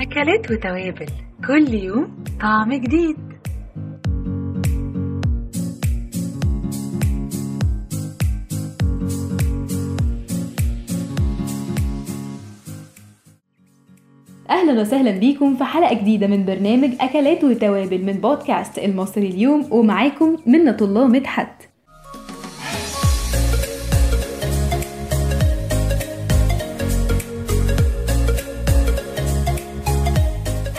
أكلات وتوابل. كل يوم طعم جديد. أهلا وسهلا بيكم في حلقة جديدة من برنامج أكلات وتوابل من بودكاست المصري اليوم ومعاكم منة الله مدحت.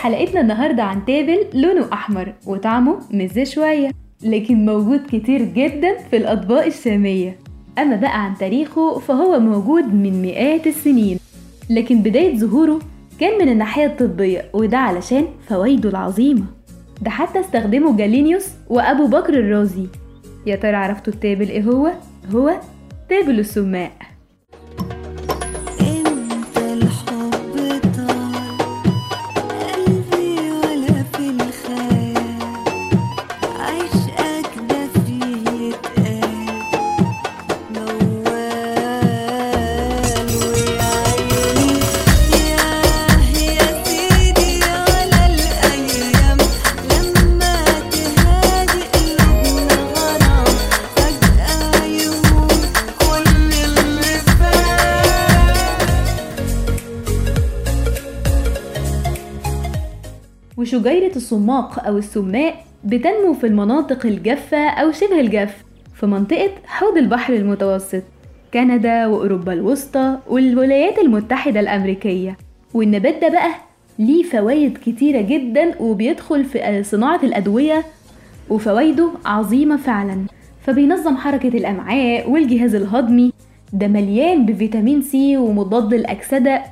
حلقتنا النهارده عن تابل لونه أحمر وطعمه مز شوية لكن موجود كتير جدا في الأطباق الشامية. أما بقى عن تاريخه فهو موجود من مئات السنين لكن بداية ظهوره كان من الناحية الطبية وده علشان فوائده العظيمة. ده حتى استخدمه جالينيوس وأبو بكر الرازي. يا ترى عرفتوا التابل إيه هو؟ هو تابل السماء. وشجيرة الصماق أو السماء بتنمو في المناطق الجافة أو شبه الجاف في منطقة حوض البحر المتوسط كندا وأوروبا الوسطى والولايات المتحدة الأمريكية. والنبات ده بقى ليه فوائد كتيرة جدا وبيدخل في صناعة الأدوية وفوائده عظيمة فعلا. فبينظم حركة الأمعاء والجهاز الهضمي ده مليان بفيتامين سي ومضاد الأكسدة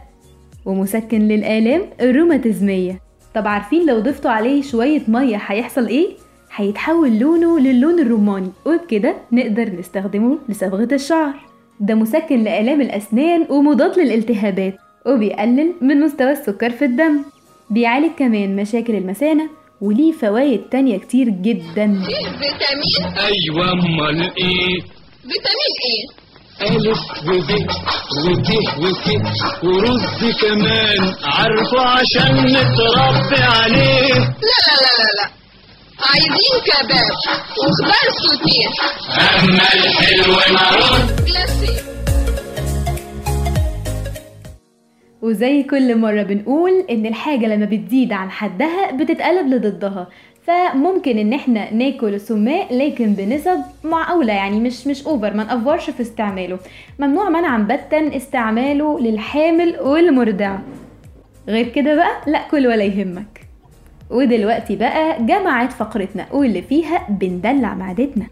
ومسكن للآلام الروماتيزمية. طب عارفين لو ضفتوا عليه شوية مية هيحصل إيه؟ هيتحول لونه للون الرماني. وبكده نقدر نستخدمه لصبغة الشعر. ده مسكن لآلام الأسنان ومضاد للالتهابات وبيقلل من مستوى السكر في الدم. بيعالج كمان مشاكل المثانة وليه فوائد تانية كتير جدا. فيتامين؟ أيوه أمال إيه؟ فيتامين إيه؟ ألف وب وت وك ورز كمان. عارفه عشان نتربي عليه. لا لا لا لا لا. عايزين كباب وخضار سوتيه. أما الحلو مرون جلاسيه وزي كل مرة بنقول إن الحاجة لما بتزيد عن حدها بتتقلب لضدها. فممكن إن إحنا ناكل السماء لكن بنسب معقولة يعني مش مش أوفر ما نأفورش في استعماله. ممنوع منعا باتا استعماله للحامل والمرضع غير كده بقى لا كل ولا يهمك. ودلوقتي بقى جمعت فقرتنا واللي فيها بندلع معدتنا.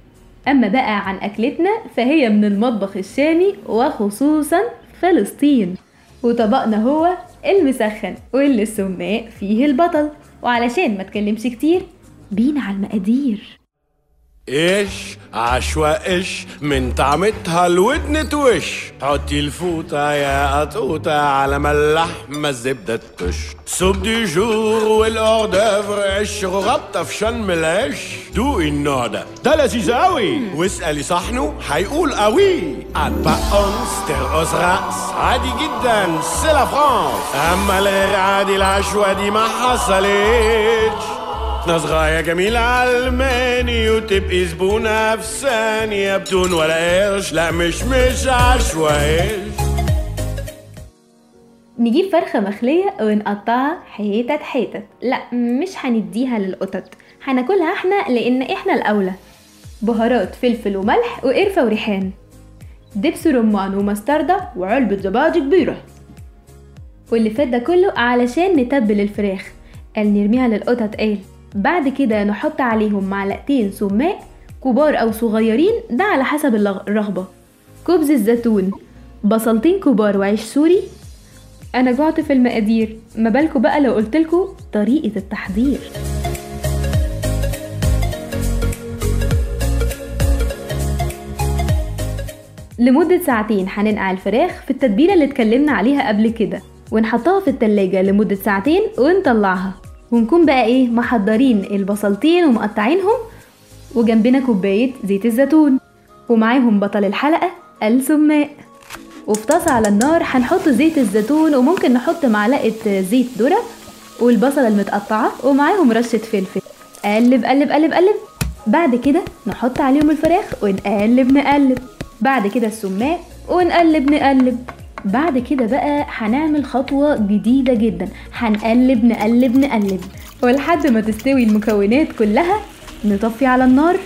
أما بقى عن أكلتنا فهي من المطبخ الشامي وخصوصا فلسطين. وطبقنا هو المسخن واللي السماء فيه البطل. وعلشان ما تكلمش كتير بينا على المقادير. إيش؟ عشوة إيش؟ من طعمتها الودن توش. حطي الفوطة يا قطوطة على ما اللحمة الزبدة تش سوب دي جور والأوردافر عش. غطة في شن العش. دوقي النوع ده. ده لذيذ قوي واسألي صحنه هيقول قوي أتبع أونس ترقص رأس عادي جدا. سي لا فرانس. أما الغير عادي العشوة دي ما حصلتش. نصغاية جميلة علماني وتبقي زبونة في ثانية بدون ولا قرش لا مش مش عشوائي. نجيب فرخة مخلية ونقطعها حتت حتت. لا مش هنديها للقطط. هناكلها إحنا لأن إحنا الأولى. بهارات فلفل وملح وقرفة وريحان. دبس رمان ومستردة وعلبة زبادي كبيرة. واللي فات ده كله علشان نتبل الفراخ. قال نرميها للقطط قال بعد كده نحط عليهم معلقتين سماق كبار أو صغيرين ده على حسب الرغبة. كبز الزيتون بصلتين كبار وعيش سوري. أنا جعت في المقادير ما بالكوا بقى لو قلتلكوا طريقة التحضير. لمدة ساعتين هننقع الفراخ في التتبيلة اللي اتكلمنا عليها قبل كده ونحطها في التلاجة لمدة ساعتين ونطلعها. ونكون بقى إيه محضرين البصلتين ومقطعينهم وجنبنا كوباية زيت الزيتون. ومعاهم بطل الحلقة السماق وفي طاسة على النار هنحط زيت الزيتون وممكن نحط معلقة زيت ذرة والبصلة المتقطعة ومعاهم رشة فلفل. قلب قلب قلب قلب. بعد كده نحط عليهم الفراخ ونقلب نقلب. بعد كده السماق ونقلب نقلب. بعد كده بقى هنعمل خطوة جديدة جدا. هنقلب نقلب نقلب. ولحد ما تستوي المكونات كلها نطفي على النار.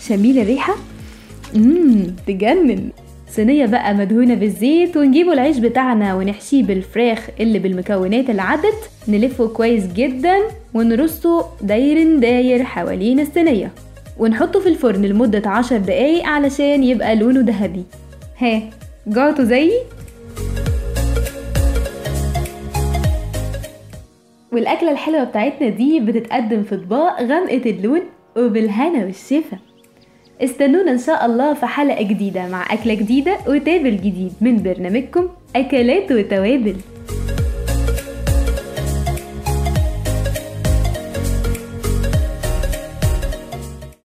شميل الريحة. مم تجنن. صينية بقى مدهونة بالزيت ونجيبوا العيش بتاعنا ونحشيه بالفراخ اللي بالمكونات اللي عدت نلفه كويس جدا ونرصه داير داير حوالين الصينية. ونحطه في الفرن لمدة عشر دقايق علشان يبقى لونه ذهبي. ها. جعتوا زيي؟ والأكلة الحلوة بتاعتنا دي بتتقدم في أطباق غامقة اللون وبالهنا والشفا استنونا إن شاء الله في حلقة جديدة مع أكلة جديدة وتابل جديد من برنامجكم أكلات وتوابل